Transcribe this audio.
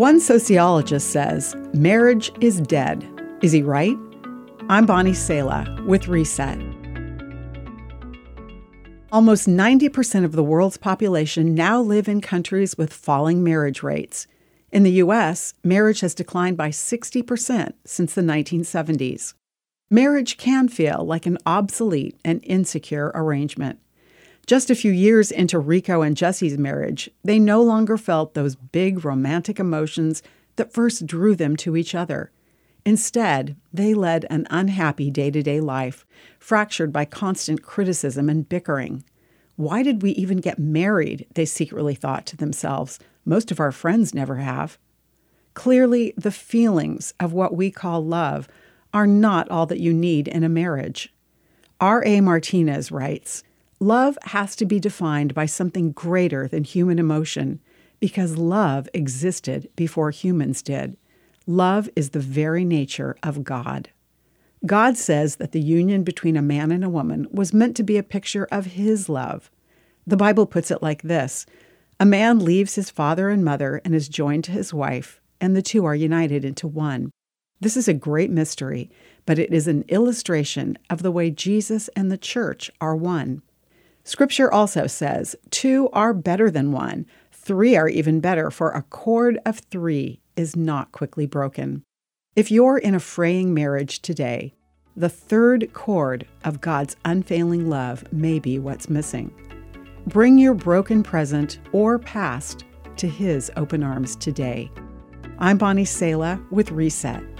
One sociologist says marriage is dead. Is he right? I'm Bonnie Sala with Reset. Almost 90% of the world's population now live in countries with falling marriage rates. In the US, marriage has declined by 60% since the 1970s. Marriage can feel like an obsolete and insecure arrangement. Just a few years into Rico and Jesse's marriage, they no longer felt those big romantic emotions that first drew them to each other. Instead, they led an unhappy day to day life, fractured by constant criticism and bickering. Why did we even get married? They secretly thought to themselves. Most of our friends never have. Clearly, the feelings of what we call love are not all that you need in a marriage. R.A. Martinez writes Love has to be defined by something greater than human emotion because love existed before humans did. Love is the very nature of God. God says that the union between a man and a woman was meant to be a picture of His love. The Bible puts it like this A man leaves his father and mother and is joined to his wife, and the two are united into one. This is a great mystery, but it is an illustration of the way Jesus and the church are one. Scripture also says, Two are better than one, three are even better, for a cord of three is not quickly broken. If you're in a fraying marriage today, the third cord of God's unfailing love may be what's missing. Bring your broken present or past to His open arms today. I'm Bonnie Sala with Reset.